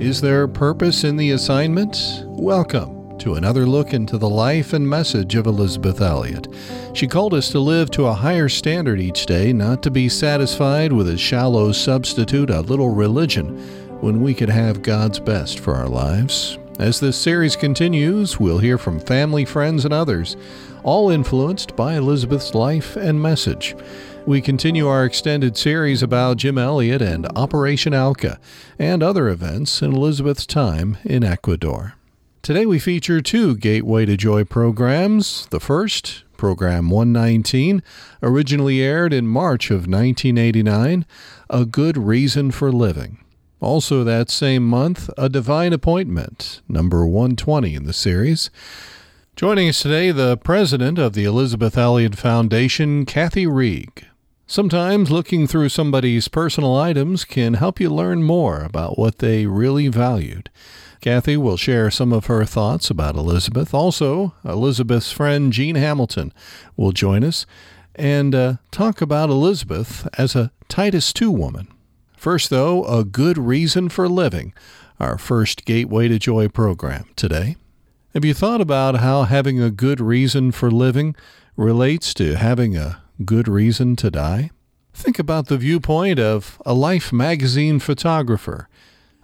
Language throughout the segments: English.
Is there a purpose in the assignment? Welcome to another look into the life and message of Elisabeth Elliot. She called us to live to a higher standard each day, not to be satisfied with a shallow substitute, a little religion, when we could have God's best for our lives. As this series continues, we'll hear from family, friends, and others, all influenced by Elisabeth's life and message. We continue our extended series about Jim Elliot and Operation Auca and other events in Elisabeth's time in Ecuador. Today we feature two Gateway to Joy programs. The first, Program 119, originally aired in March of 1989, A Good Reason for Living. Also that same month, A Divine Appointment, number 120 in the series. Joining us today, the president of the Elisabeth Elliot Foundation, Kathy Reeg. Sometimes looking through somebody's personal items can help you learn more about what they really valued. Kathy will share some of her thoughts about Elisabeth. Also, Elisabeth's friend Jean Hamilton will join us and uh, talk about Elisabeth as a Titus II woman. First, though, a good reason for living, our first Gateway to Joy program today. Have you thought about how having a good reason for living relates to having a good reason to die? Think about the viewpoint of a Life magazine photographer,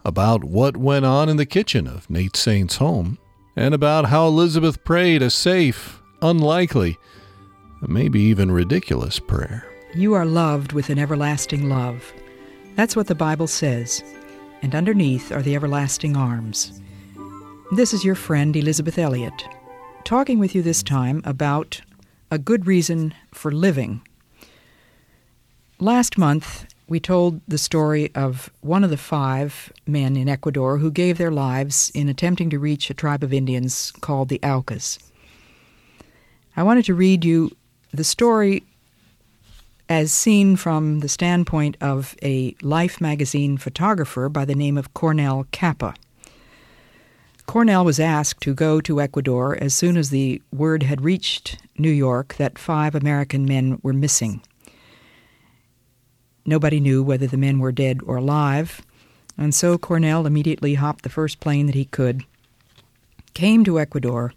about what went on in the kitchen of Nate Saint's home, and about how Elisabeth prayed a safe, unlikely, maybe even ridiculous prayer. You are loved with an everlasting love. That's what the Bible says. And underneath are the everlasting arms. This is your friend Elisabeth Elliot, talking with you this time about a good reason for living. Last month, we told the story of one of the five men in Ecuador who gave their lives in attempting to reach a tribe of Indians called the Aucas. I wanted to read you the story as seen from the standpoint of a Life magazine photographer by the name of Cornell Capa. Cornell was asked to go to Ecuador as soon as the word had reached New York that five American men were missing. Nobody knew whether the men were dead or alive, and so Cornell immediately hopped the first plane that he could, came to Ecuador,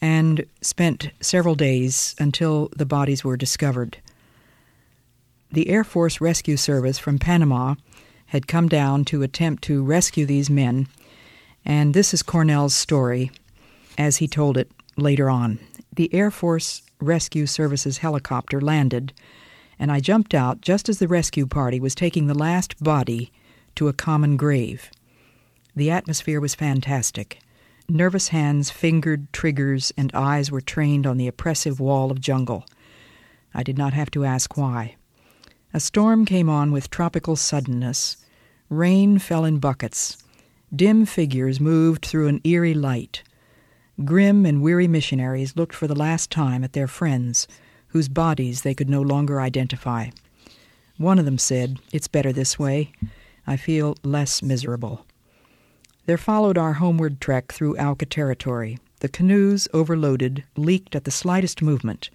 and spent several days until the bodies were discovered. The Air Force Rescue Service from Panama had come down to attempt to rescue these men and this is Cornell's story as he told it later on. The Air Force Rescue Services helicopter landed, and I jumped out just as the rescue party was taking the last body to a common grave. The atmosphere was fantastic. Nervous hands fingered triggers, and eyes were trained on the oppressive wall of jungle. I did not have to ask why. A storm came on with tropical suddenness. Rain fell in buckets. Dim figures moved through an eerie light. Grim and weary missionaries looked for the last time at their friends, whose bodies they could no longer identify. One of them said, It's better this way. I feel less miserable. There followed our homeward trek through Auca territory. The canoes, overloaded, leaked at the slightest movement,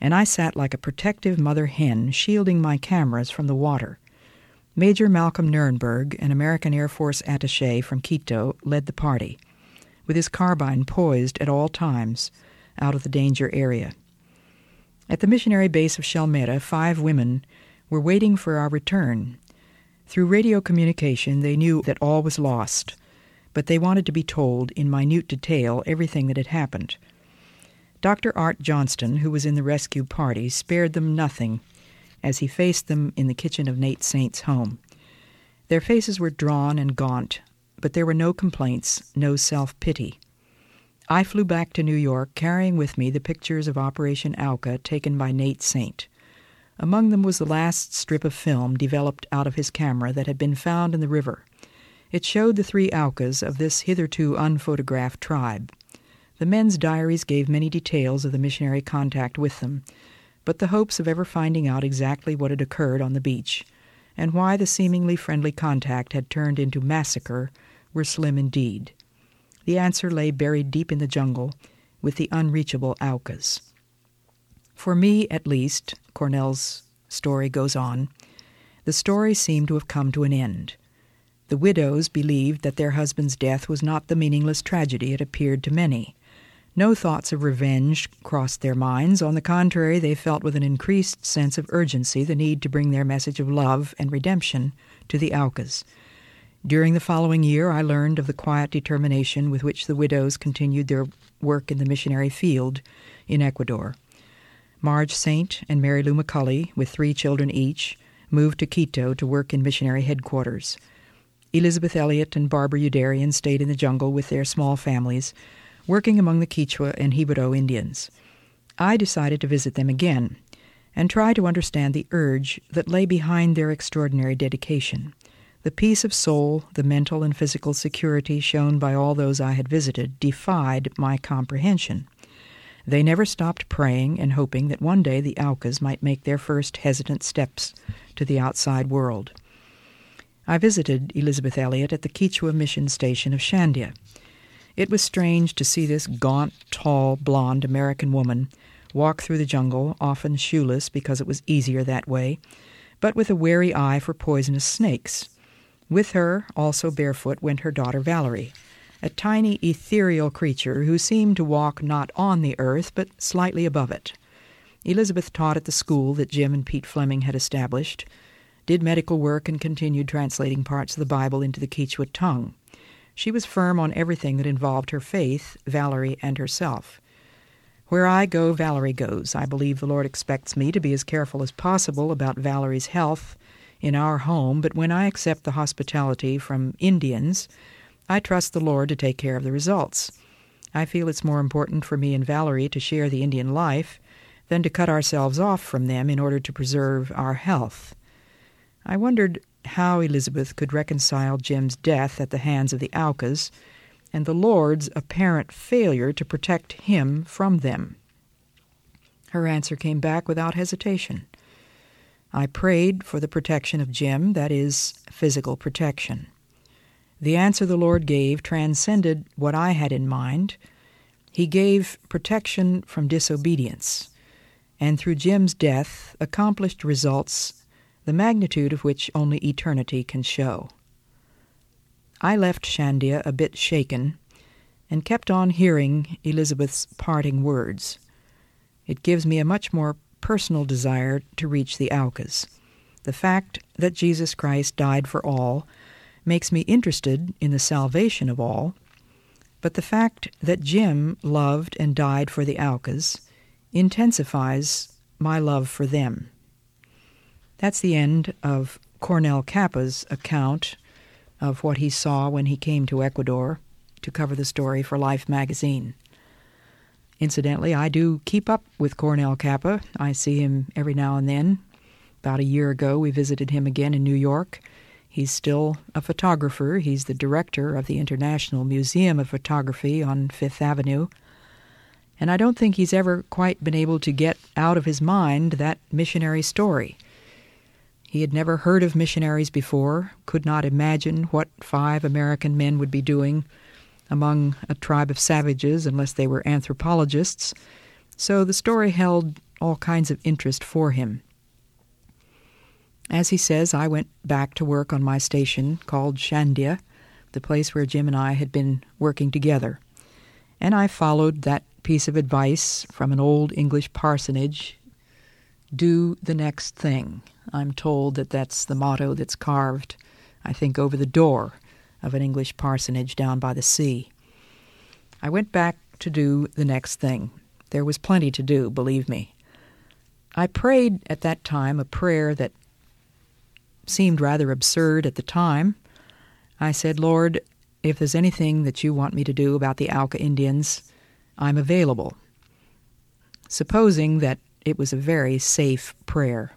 and I sat like a protective mother hen, shielding my cameras from the water. Major Malcolm Nurnberg, an American Air Force attache from Quito, led the party, with his carbine poised at all times out of the danger area. At the missionary base of Shell Mera, five women were waiting for our return. Through radio communication, they knew that all was lost, but they wanted to be told in minute detail everything that had happened. Dr. Art Johnston, who was in the rescue party, spared them nothing as he faced them in the kitchen of Nate Saint's home. Their faces were drawn and gaunt, but there were no complaints, no self pity. I flew back to New York carrying with me the pictures of Operation Auca taken by Nate Saint. Among them was the last strip of film developed out of his camera that had been found in the river. It showed the three Aucas of this hitherto unphotographed tribe. The men's diaries gave many details of the missionary contact with them, but the hopes of ever finding out exactly what had occurred on the beach and why the seemingly friendly contact had turned into massacre were slim indeed. The answer lay buried deep in the jungle with the unreachable Aucas. For me, at least, Cornell's story goes on, the story seemed to have come to an end. The widows believed that their husband's death was not the meaningless tragedy it appeared to many. No thoughts of revenge crossed their minds. On the contrary, they felt with an increased sense of urgency the need to bring their message of love and redemption to the Aucas. During the following year, I learned of the quiet determination with which the widows continued their work in the missionary field in Ecuador. Marge Saint and Mary Lou McCully, with three children each, moved to Quito to work in missionary headquarters. Elisabeth Elliot and Barbara Youderian stayed in the jungle with their small families, working among the Quichua and Jibaro Indians. I decided to visit them again and try to understand the urge that lay behind their extraordinary dedication. The peace of soul, the mental and physical security shown by all those I had visited defied my comprehension. They never stopped praying and hoping that one day the Aucas might make their first hesitant steps to the outside world. I visited Elisabeth Elliot at the Quichua mission station of Shandia. It was strange to see this gaunt, tall, blonde American woman walk through the jungle, often shoeless because it was easier that way, but with a wary eye for poisonous snakes. With her, also barefoot, went her daughter Valerie, a tiny ethereal creature who seemed to walk not on the earth, but slightly above it. Elisabeth taught at the school that Jim and Pete Fleming had established, did medical work, and continued translating parts of the Bible into the Quechua tongue. She was firm on everything that involved her faith, Valerie, and herself. Where I go, Valerie goes. I believe the Lord expects me to be as careful as possible about Valerie's health in our home, but when I accept the hospitality from Indians, I trust the Lord to take care of the results. I feel it's more important for me and Valerie to share the Indian life than to cut ourselves off from them in order to preserve our health. I wondered how Elisabeth could reconcile Jim's death at the hands of the Aucas and the Lord's apparent failure to protect him from them. Her answer came back without hesitation. I prayed for the protection of Jim, that is, physical protection. The answer the Lord gave transcended what I had in mind. He gave protection from disobedience, and through Jim's death accomplished results the magnitude of which only eternity can show. I left Shandia a bit shaken and kept on hearing Elisabeth's parting words. It gives me a much more personal desire to reach the Aucas. The fact that Jesus Christ died for all makes me interested in the salvation of all, but the fact that Jim loved and died for the Aucas intensifies my love for them. That's the end of Cornell Capa's account of what he saw when he came to Ecuador to cover the story for Life magazine. Incidentally, I do keep up with Cornell Capa. I see him every now and then. About a year ago, we visited him again in New York. He's still a photographer. He's the director of the International Museum of Photography on Fifth Avenue. And I don't think he's ever quite been able to get out of his mind that missionary story. He had never heard of missionaries before, could not imagine what five American men would be doing among a tribe of savages unless they were anthropologists, so the story held all kinds of interest for him. As he says, I went back to work on my station called Shandia, the place where Jim and I had been working together, and I followed that piece of advice from an old English parsonage do the next thing. I'm told that that's the motto that's carved, I think, over the door of an English parsonage down by the sea. I went back to do the next thing. There was plenty to do, believe me. I prayed at that time a prayer that seemed rather absurd at the time. I said, Lord, if there's anything that you want me to do about the Auca Indians, I'm available. Supposing that it was a very safe prayer.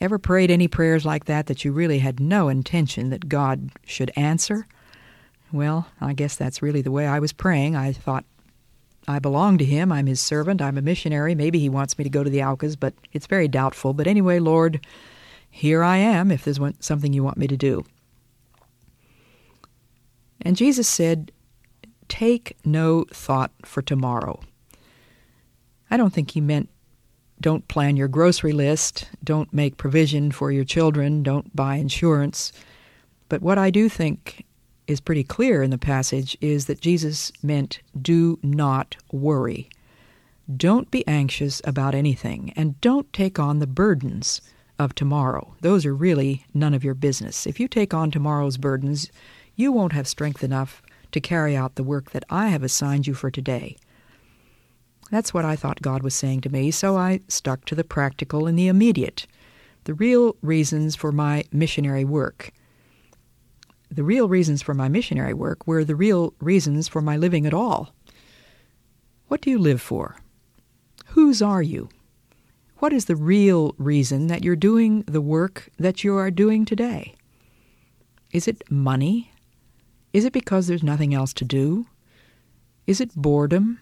Ever prayed any prayers like that that you really had no intention that God should answer? Well, I guess that's really the way I was praying. I thought, I belong to Him. I'm His servant. I'm a missionary. Maybe He wants me to go to the Aucas, but it's very doubtful. But anyway, Lord, here I am if there's something you want me to do. And Jesus said, Take no thought for tomorrow. I don't think He meant don't plan your grocery list, don't make provision for your children, don't buy insurance. But what I do think is pretty clear in the passage is that Jesus meant do not worry. Don't be anxious about anything, and don't take on the burdens of tomorrow. Those are really none of your business. If you take on tomorrow's burdens, you won't have strength enough to carry out the work that I have assigned you for today. That's what I thought God was saying to me, so I stuck to the practical and the immediate, the real reasons for my missionary work. The real reasons for my missionary work were the real reasons for my living at all. What do you live for? Whose are you? What is the real reason that you're doing the work that you are doing today? Is it money? Is it because there's nothing else to do? Is it boredom?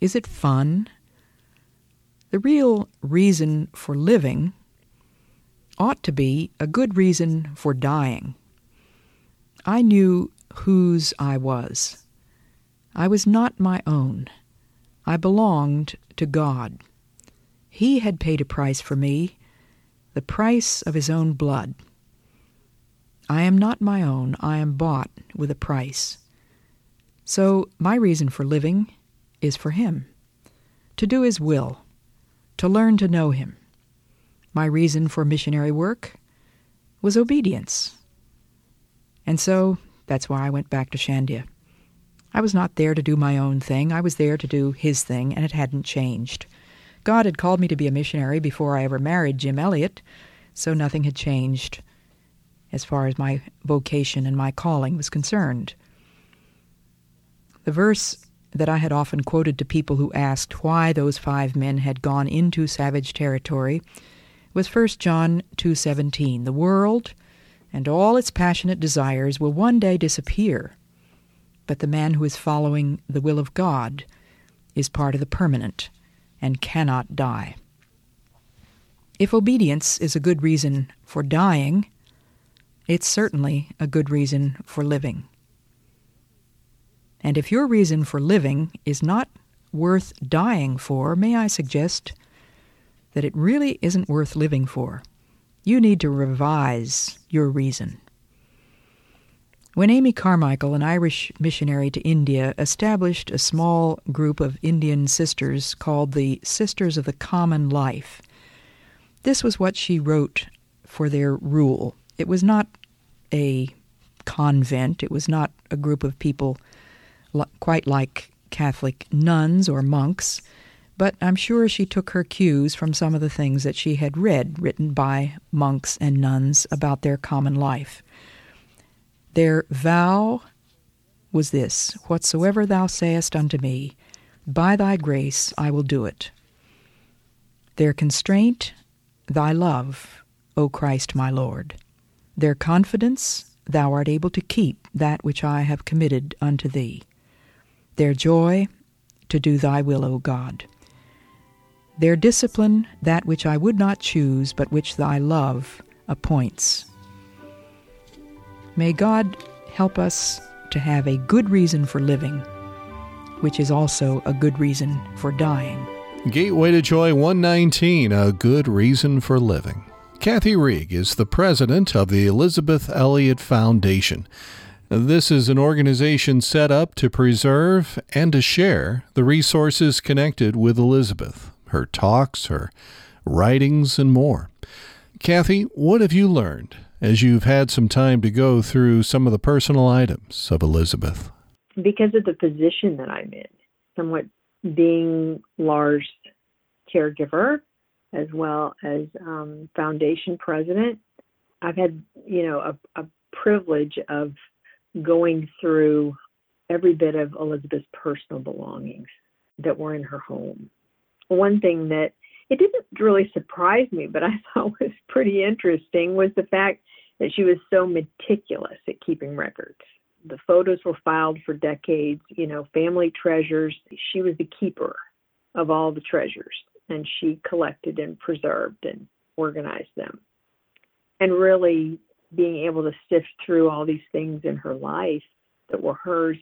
Is it fun? The real reason for living ought to be a good reason for dying. I knew whose I was. I was not my own. I belonged to God. He had paid a price for me, the price of his own blood. I am not my own. I am bought with a price. So my reason for living is for Him, to do His will, to learn to know Him. My reason for missionary work was obedience. And so that's why I went back to Shandia. I was not there to do my own thing, I was there to do His thing, and it hadn't changed. God had called me to be a missionary before I ever married Jim Elliot, so nothing had changed as far as my vocation and my calling was concerned. The verse that I had often quoted to people who asked why those five men had gone into savage territory was 1 John 2:17. The world and all its passionate desires will one day disappear, but the man who is following the will of God is part of the permanent and cannot die. If obedience is a good reason for dying, it's certainly a good reason for living. And if your reason for living is not worth dying for, may I suggest that it really isn't worth living for. You need to revise your reason. When Amy Carmichael, an Irish missionary to India, established a small group of Indian sisters called the Sisters of the Common Life, this was what she wrote for their rule. It was not a convent, it was not a group of people quite like Catholic nuns or monks, but I'm sure she took her cues from some of the things that she had read written by monks and nuns about their common life. Their vow was this Whatsoever thou sayest unto me, by thy grace I will do it. Their constraint, thy love, O Christ my Lord. Their confidence, thou art able to keep that which I have committed unto thee their joy to do thy will, O God. Their discipline, that which I would not choose, but which thy love appoints. May God help us to have a good reason for living, which is also a good reason for dying. Gateway to Joy 119, a good reason for living. Kathy Reeg is the president of the Elisabeth Elliot Foundation. This is an organization set up to preserve and to share the resources connected with Elisabeth, her talks, her writings, and more. Kathy, what have you learned as you've had some time to go through some of the personal items of Elisabeth? Because of the position that I'm in, somewhat being Lars' caregiver as well as um, foundation president, I've had, you know, a, a privilege of going through every bit of Elisabeth's personal belongings that were in her home. One thing that it didn't really surprise me, but I thought was pretty interesting was the fact that she was so meticulous at keeping records. The photos were filed for decades, you know, family treasures. She was the keeper of all the treasures, and she collected and preserved and organized them. And really being able to sift through all these things in her life that were hers,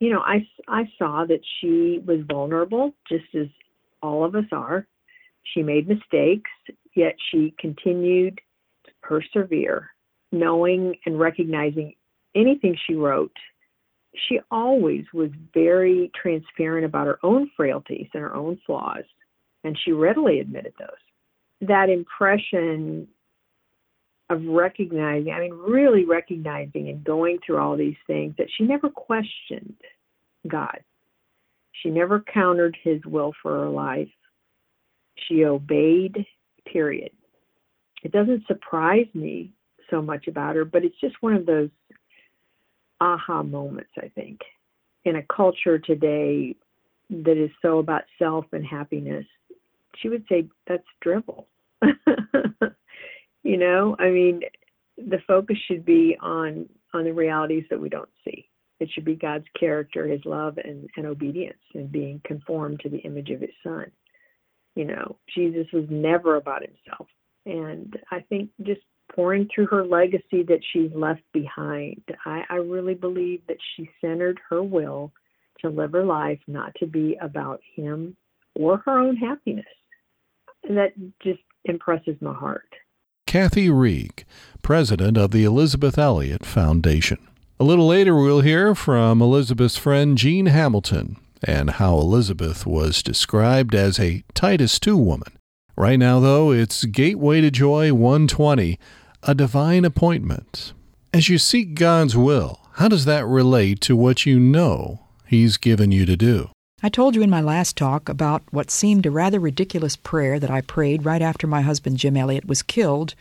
you know, I, I saw that she was vulnerable, just as all of us are. She made mistakes, yet she continued to persevere knowing and recognizing anything she wrote, she always was very transparent about her own frailties and her own flaws, and she readily admitted those. That impression of recognizing, I mean, really recognizing and going through all these things that she never questioned God. She never countered his will for her life. She obeyed, period. It doesn't surprise me so much about her, but it's just one of those aha moments, I think. In a culture today that is so about self and happiness, she would say that's drivel. you know, I mean, the focus should be on on the realities that we don't see. It should be God's character, His love, and, and obedience, and being conformed to the image of His Son. You know, Jesus was never about Himself, and I think just pouring through her legacy that she's left behind, I, I really believe that she centered her will to live her life not to be about Him or her own happiness. And that just impresses my heart. Kathy Reeg, president of the Elisabeth Elliot Foundation. A little later, we'll hear from Elisabeth's friend Jean Hamilton and how Elisabeth was described as a Titus II woman. Right now, though, it's Gateway to Joy 120, a divine appointment. As you seek God's will, how does that relate to what you know He's given you to do? I told you in my last talk about what seemed a rather ridiculous prayer that I prayed right after my husband Jim Elliot was killed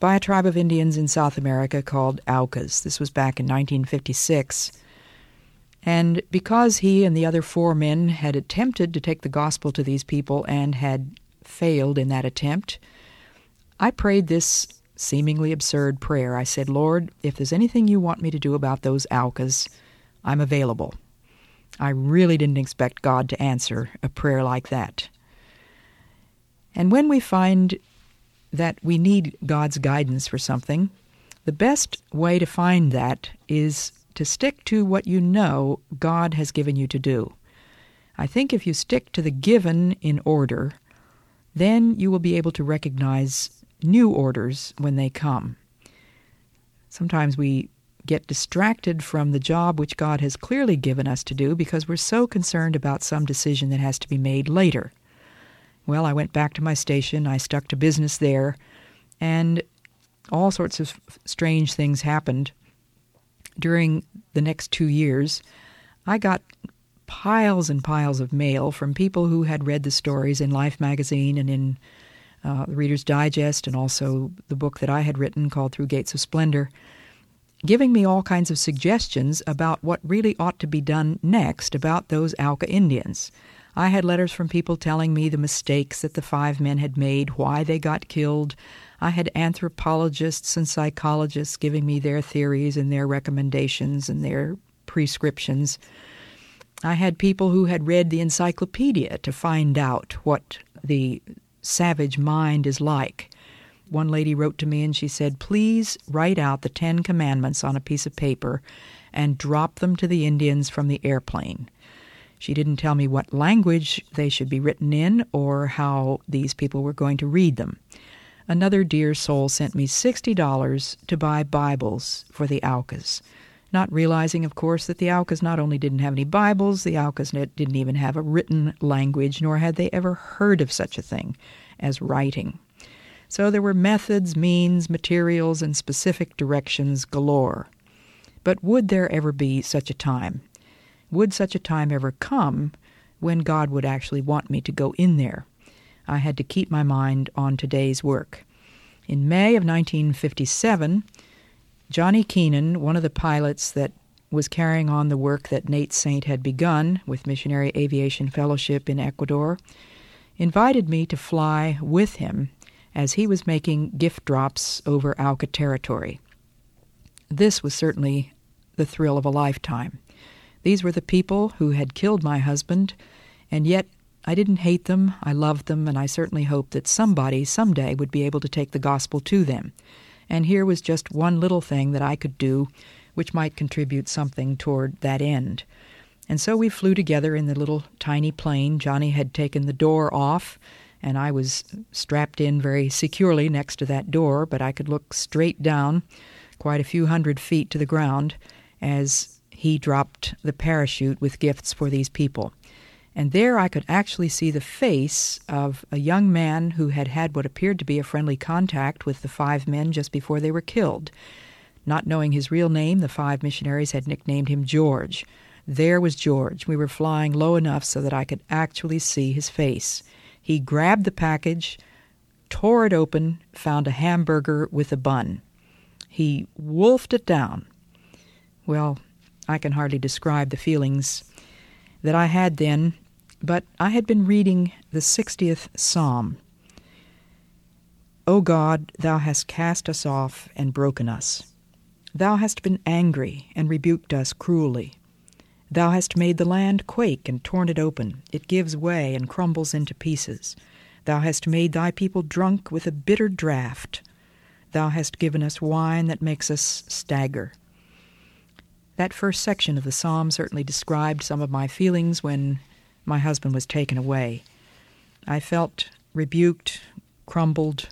by a tribe of Indians in South America called Aucas. This was back in 1956. And because he and the other four men had attempted to take the gospel to these people and had failed in that attempt, I prayed this seemingly absurd prayer. I said, Lord, if there's anything you want me to do about those Aucas, I'm available. I really didn't expect God to answer a prayer like that. And when we find that we need God's guidance for something, the best way to find that is to stick to what you know God has given you to do. I think if you stick to the given in order, then you will be able to recognize new orders when they come. Sometimes we get distracted from the job which God has clearly given us to do because we're so concerned about some decision that has to be made later. Well, I went back to my station, I stuck to business there, and all sorts of strange things happened. During the next two years, I got piles and piles of mail from people who had read the stories in Life magazine and in uh, the Reader's Digest, and also the book that I had written called Through Gates of Splendor giving me all kinds of suggestions about what really ought to be done next about those Auca Indians. I had letters from people telling me the mistakes that the five men had made, why they got killed. I had anthropologists and psychologists giving me their theories and their recommendations and their prescriptions. I had people who had read the encyclopedia to find out what the savage mind is like one lady wrote to me and she said, Please write out the Ten Commandments on a piece of paper and drop them to the Indians from the airplane. She didn't tell me what language they should be written in or how these people were going to read them. Another dear soul sent me $60 to buy Bibles for the Aucas, not realizing, of course, that the Aucas not only didn't have any Bibles, the Aucas didn't even have a written language, nor had they ever heard of such a thing as writing. So there were methods, means, materials, and specific directions galore. But would there ever be such a time? Would such a time ever come when God would actually want me to go in there? I had to keep my mind on today's work. In May of 1957, Johnny Keenan, one of the pilots that was carrying on the work that Nate Saint had begun with Missionary Aviation Fellowship in Ecuador, invited me to fly with him as he was making gift drops over Auca territory. This was certainly the thrill of a lifetime. These were the people who had killed my husband, and yet I didn't hate them, I loved them, and I certainly hoped that somebody someday would be able to take the gospel to them. And here was just one little thing that I could do which might contribute something toward that end. And so we flew together in the little tiny plane. Johnny had taken the door off and I was strapped in very securely next to that door, but I could look straight down, quite a few hundred feet to the ground, as he dropped the parachute with gifts for these people. And there I could actually see the face of a young man who had had what appeared to be a friendly contact with the five men just before they were killed. Not knowing his real name, the five missionaries had nicknamed him George. There was George. We were flying low enough so that I could actually see his face. He grabbed the package, tore it open, found a hamburger with a bun. He wolfed it down. Well, I can hardly describe the feelings that I had then, but I had been reading the 60th Psalm. O God, thou hast cast us off and broken us. Thou hast been angry and rebuked us cruelly. Thou hast made the land quake and torn it open. It gives way and crumbles into pieces. Thou hast made thy people drunk with a bitter draught. Thou hast given us wine that makes us stagger. That first section of the psalm certainly described some of my feelings when my husband was taken away. I felt rebuked, crumbled.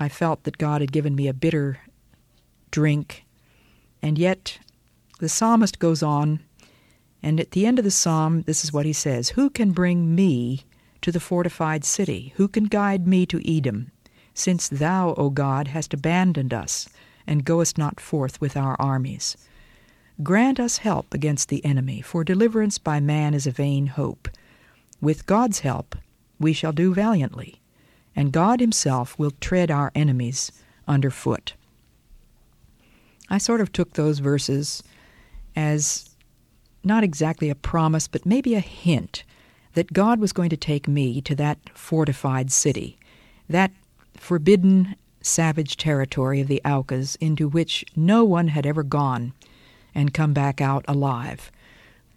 I felt that God had given me a bitter drink. And yet, the psalmist goes on and at the end of the psalm, this is what he says Who can bring me to the fortified city? Who can guide me to Edom? Since thou, O God, hast abandoned us, and goest not forth with our armies. Grant us help against the enemy, for deliverance by man is a vain hope. With God's help we shall do valiantly, and God Himself will tread our enemies under foot. I sort of took those verses as not exactly a promise, but maybe a hint that God was going to take me to that fortified city, that forbidden, savage territory of the Aucas into which no one had ever gone and come back out alive.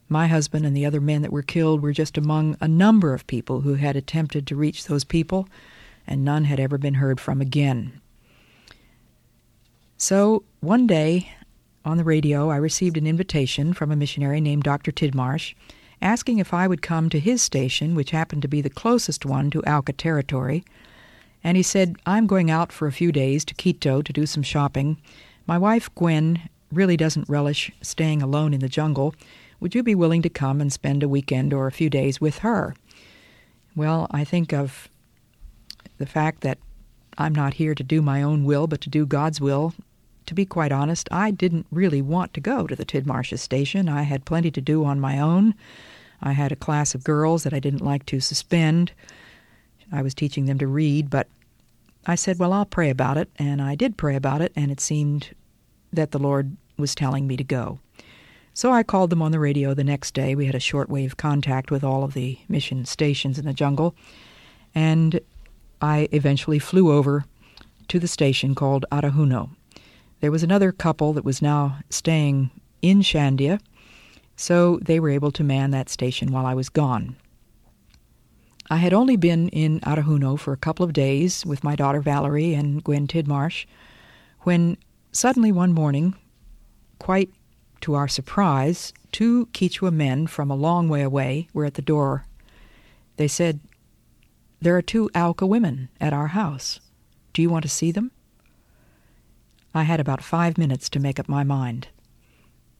My husband and the other men that were killed were just among a number of people who had attempted to reach those people, and none had ever been heard from again. So one day on the radio, I received an invitation from a missionary named Dr. Tidmarsh asking if I would come to his station, which happened to be the closest one to Auca territory. And he said, I'm going out for a few days to Quito to do some shopping. My wife, Gwen, really doesn't relish staying alone in the jungle. Would you be willing to come and spend a weekend or a few days with her? Well, I think of the fact that I'm not here to do my own will, but to do God's will, to be quite honest, I didn't really want to go to the Tidmarshes station. I had plenty to do on my own. I had a class of girls that I didn't like to suspend. I was teaching them to read, but I said, Well, I'll pray about it. And I did pray about it, and it seemed that the Lord was telling me to go. So I called them on the radio the next day. We had a shortwave contact with all of the mission stations in the jungle. And I eventually flew over to the station called Arajuno. There was another couple that was now staying in Shandia, so they were able to man that station while I was gone. I had only been in Arajuno for a couple of days with my daughter Valerie and Gwen Tidmarsh when suddenly one morning, quite to our surprise, two Quechua men from a long way away were at the door. They said, There are two Auca women at our house. Do you want to see them? I had about five minutes to make up my mind.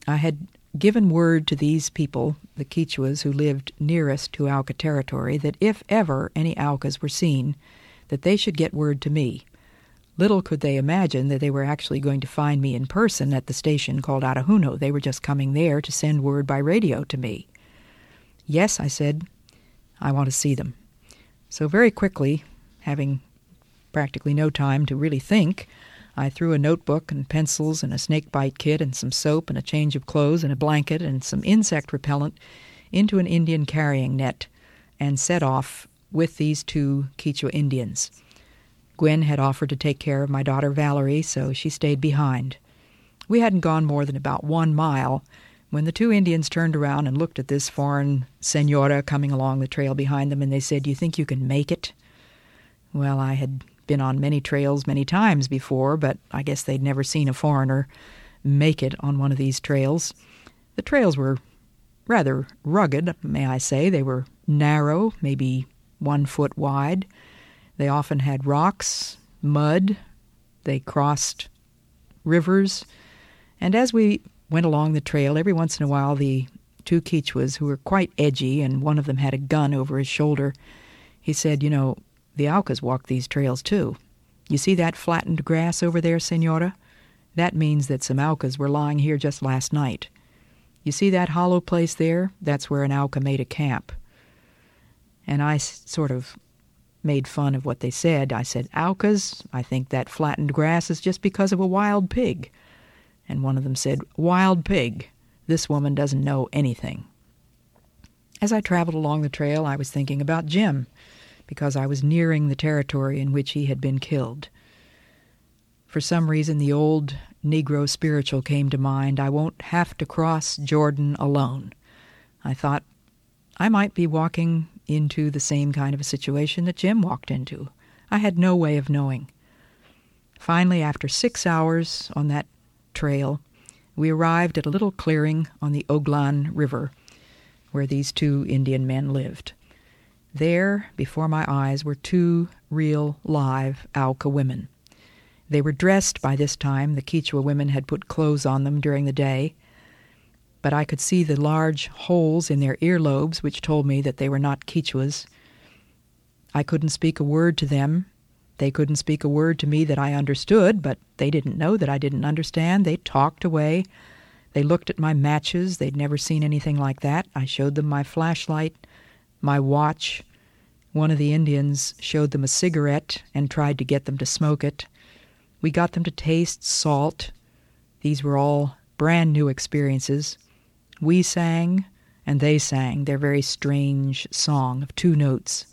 I had given word to these people, the Quichuas who lived nearest to Auca territory, that if ever any Aucas were seen, that they should get word to me. Little could they imagine that they were actually going to find me in person at the station called Arajuno. They were just coming there to send word by radio to me. Yes, I said, I want to see them. So very quickly, having practically no time to really think, I threw a notebook and pencils and a snakebite kit and some soap and a change of clothes and a blanket and some insect repellent into an Indian carrying net and set off with these two Quichua Indians. Gwen had offered to take care of my daughter Valerie, so she stayed behind. We hadn't gone more than about one mile when the two Indians turned around and looked at this foreign senora coming along the trail behind them, and they said, You think you can make it? Well, I had been on many trails many times before, but I guess they'd never seen a foreigner make it on one of these trails. The trails were rather rugged, may I say. They were narrow, maybe one foot wide. They often had rocks, mud. They crossed rivers. And as we went along the trail, every once in a while the two Quichuas, who were quite edgy, and one of them had a gun over his shoulder, he said, You know, the Aucas walk these trails too. You see that flattened grass over there, Senora? That means that some Aucas were lying here just last night. You see that hollow place there? That's where an Auca made a camp. And I sort of made fun of what they said. I said, Aucas, I think that flattened grass is just because of a wild pig. And one of them said, Wild pig. This woman doesn't know anything. As I traveled along the trail, I was thinking about Jim, because I was nearing the territory in which he had been killed. For some reason, the old Negro spiritual came to mind. I won't have to cross Jordan alone. I thought I might be walking into the same kind of a situation that Jim walked into. I had no way of knowing. Finally, after six hours on that trail, we arrived at a little clearing on the Oglan River where these two Indian men lived. There, before my eyes, were two real, live Auca women. They were dressed by this time. The Quichua women had put clothes on them during the day, but I could see the large holes in their earlobes, which told me that they were not Quichuas. I couldn't speak a word to them. They couldn't speak a word to me that I understood, but they didn't know that I didn't understand. They talked away. They looked at my matches. They'd never seen anything like that. I showed them my flashlight, my watch. One of the Indians showed them a cigarette and tried to get them to smoke it. We got them to taste salt. These were all brand new experiences. We sang, and they sang their very strange song of two notes.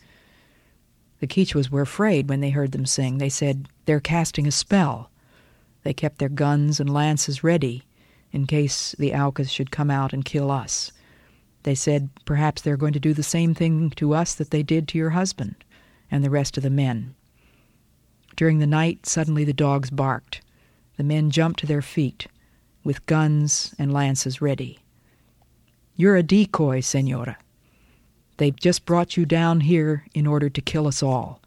The Quichuas were afraid when they heard them sing. They said, They're casting a spell. They kept their guns and lances ready in case the Aucas should come out and kill us. They said, Perhaps they're going to do the same thing to us that they did to your husband and the rest of the men. During the night, suddenly the dogs barked. The men jumped to their feet, with guns and lances ready. You're a decoy, senora. They've just brought you down here in order to kill us all.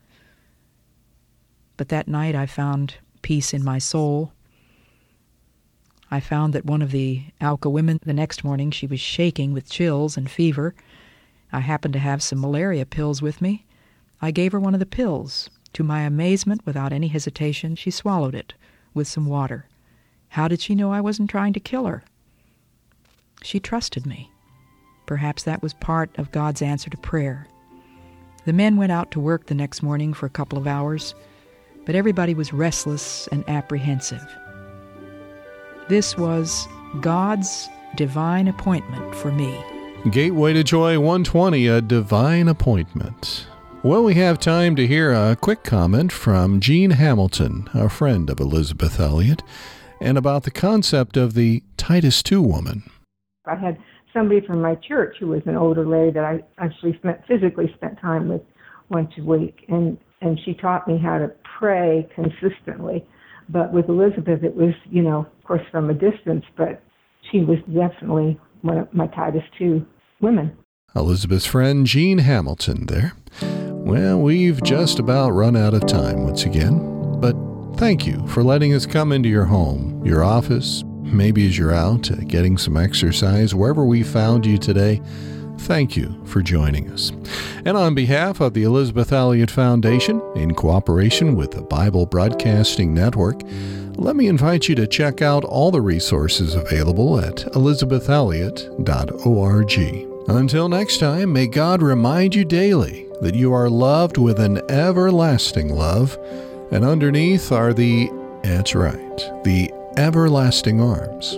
But that night I found peace in my soul. I found that one of the Auca women, the next morning, she was shaking with chills and fever. I happened to have some malaria pills with me. I gave her one of the pills. To my amazement, without any hesitation, she swallowed it with some water. How did she know I wasn't trying to kill her? She trusted me. Perhaps that was part of God's answer to prayer. The men went out to work the next morning for a couple of hours, but everybody was restless and apprehensive. This was God's divine appointment for me. Gateway to Joy 120, a divine appointment. Well, we have time to hear a quick comment from Jean Hamilton, a friend of Elisabeth Elliot, and about the concept of the Titus II woman. I had somebody from my church who was an older lady that I actually spent physically spent time with once a week, and and she taught me how to pray consistently. But with Elisabeth, it was you know, of course, from a distance, but she was definitely one of my Titus two women. Elisabeth's friend Jean Hamilton there. Well, we've just about run out of time once again, but thank you for letting us come into your home, your office, maybe as you're out uh, getting some exercise, wherever we found you today. Thank you for joining us. And on behalf of the Elisabeth Elliot Foundation, in cooperation with the Bible Broadcasting Network, let me invite you to check out all the resources available at elisabethelliot.org. Until next time, may God remind you daily that you are loved with an everlasting love, and underneath are the, that's right, the everlasting arms